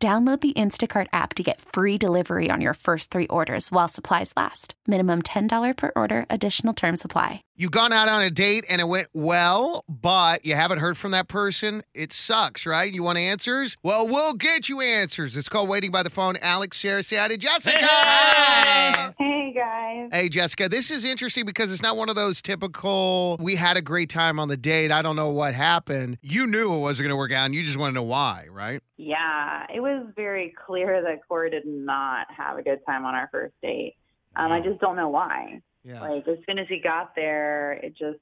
Download the Instacart app to get free delivery on your first three orders while supplies last. Minimum $10 per order, additional term supply. You've gone out on a date and it went well, but you haven't heard from that person. It sucks, right? You want answers? Well, we'll get you answers. It's called Waiting by the Phone. Alex, Sarah, say hi to Jessica. Hey guys. Hey, Jessica, this is interesting because it's not one of those typical, we had a great time on the date. I don't know what happened. You knew it wasn't going to work out and you just want to know why, right? Yeah, it was very clear that Corey did not have a good time on our first date. Um, I just don't know why. Yeah. Like as soon as he got there, it just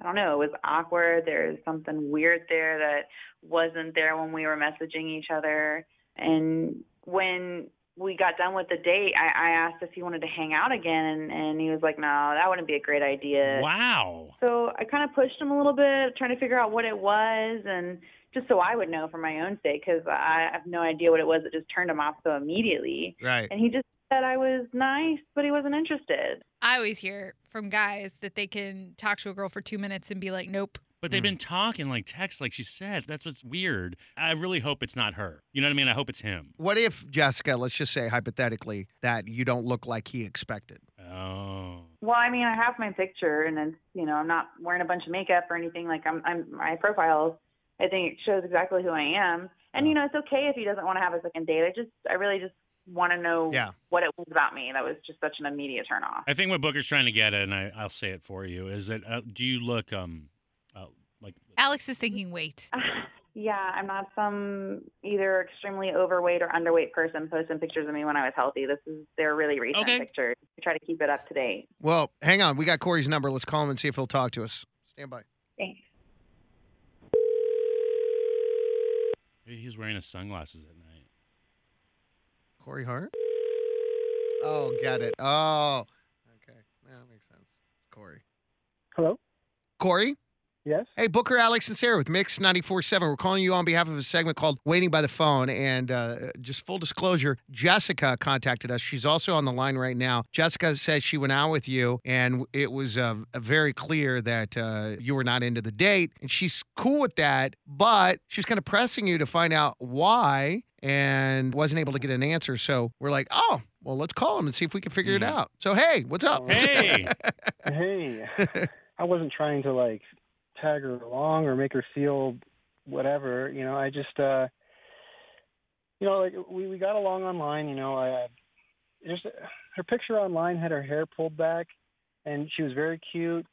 I don't know, it was awkward. There's something weird there that wasn't there when we were messaging each other. And when we got done with the date, I, I asked if he wanted to hang out again, and, and he was like, "No, that wouldn't be a great idea." Wow. So I kind of pushed him a little bit, trying to figure out what it was, and just so I would know for my own sake, because I have no idea what it was that just turned him off so immediately. Right. And he just said I was nice, but he wasn't interested. I always hear from guys that they can talk to a girl for two minutes and be like, nope. But they've been talking like text, like she said. That's what's weird. I really hope it's not her. You know what I mean? I hope it's him. What if, Jessica, let's just say hypothetically, that you don't look like he expected? Oh. Well, I mean, I have my picture, and it's you know I'm not wearing a bunch of makeup or anything. Like I'm, I'm my profile. I think it shows exactly who I am, and you know it's okay if he doesn't want to have a second date. I just, I really just want to know Yeah. what it was about me. That was just such an immediate turn off. I think what Booker's trying to get at, and I, I'll say it for you, is that uh, do you look um like Alex is thinking, wait. Yeah, I'm not some either extremely overweight or underweight person posting pictures of me when I was healthy. This is they're really recent Okay. pictures. I try to keep it up to date. Well, hang on. We got Corey's number. Let's call him and see if he'll talk to us. Stand by. Thanks. maybe he's wearing his sunglasses at night? Corey Hart? Oh, got it. Oh, okay. Yeah, that makes sense. It's Corey. Hello? Corey? Yes? Hey, Booker, Alex, and Sarah with Mix 94.7. We're calling you on behalf of a segment called Waiting by the Phone. And uh, just full disclosure, Jessica contacted us. She's also on the line right now. Jessica says she went out with you, and it was uh, very clear that uh, you were not into the date. And she's cool with that, but she's kind of pressing you to find out why and wasn't able to get an answer. So we're like, oh, well, let's call him and see if we can figure it Hmm. out. So, hey, what's up? Hey, Hey. I wasn't trying to like tag her along or make her feel whatever, you know, I just uh you know, like we we got along online, you know, I, I there's her picture online had her hair pulled back and she was very cute.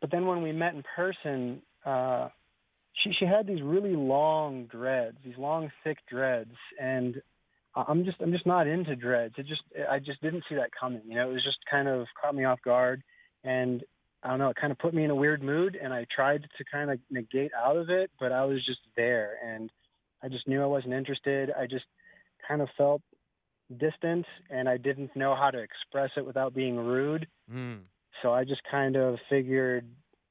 But then when we met in person, uh she she had these really long dreads, these long thick dreads and I'm just I'm just not into dreads. It just I just didn't see that coming. You know, it was just kind of caught me off guard and I don't know, it kind of put me in a weird mood and I tried to kind of negate out of it, but I was just there and I just knew I wasn't interested. I just kind of felt distant and I didn't know how to express it without being rude. Hmm. So I just kind of figured,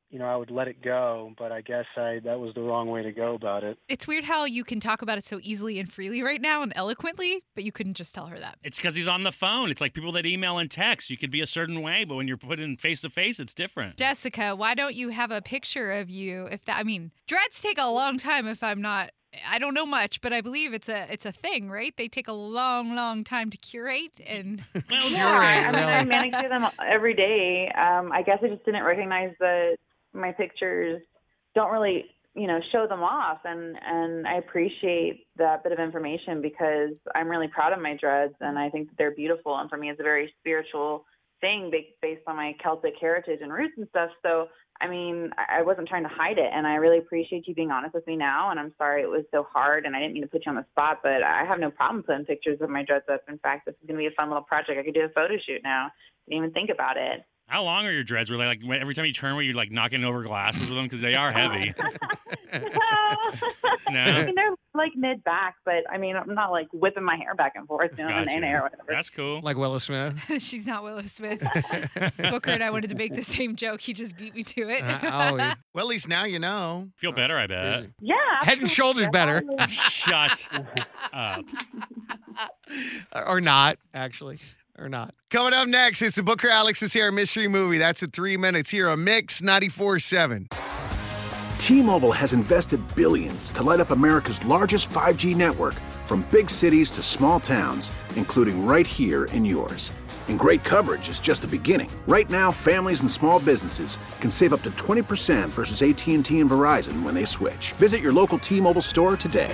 you know, I would let it go, but I guess I that was the wrong way to go about it. It's weird how you can talk about it so easily and freely right now and eloquently, but you couldn't just tell her that. it's because he's on the phone. It's like people that email and text. You could be a certain way, but when you're put in face to face, it's different. Jessica, why don't you have a picture of you? If that, I mean, dreads take a long time. If I'm not, I don't know much, but I believe it's a it's a thing, right? They take a long, long time to curate, and Well, Yeah, You're I right, mean, I really. manicure them every day. Um, I guess I just didn't recognize that my pictures don't really, you know, show them off, and and I appreciate that bit of information because I'm really proud of my dreads, and I think that they're beautiful, and for me, it's a very spiritual thing ba- based on my Celtic heritage and roots and stuff. So. I mean, I I wasn't trying to hide it, and I really appreciate you being honest with me now. And I'm sorry it was so hard, and I didn't mean to put you on the spot, but I have no problem putting pictures of my dreads up. In fact, this is going to be a fun little project. I could do a photo shoot now. Didn't even think about it. How long are your dreads? Were they like every time you turn, where you're like knocking over glasses with them because they are heavy? I No. mean, they're like mid back, but I mean, I'm not like whipping my hair back and forth, you know, in Gotcha. an air or whatever. That's cool. Like Willow Smith. She's not Willow Smith. Booker and I wanted to make the same joke. He just beat me to it. Uh, oh, yeah. well, at least now you know. Feel better, I bet. yeah. Head and shoulders better. Shut up. or not, actually. Or not. Coming up next, it's the Booker Alex is here mystery movie. That's in three minutes here on Mix 94.7. T-Mobile has invested billions to light up America's largest 5G network from big cities to small towns, including right here in yours. And great coverage is just the beginning. Right now, families and small businesses can save up to 20% versus AT&T and Verizon when they switch. Visit your local T-Mobile store today.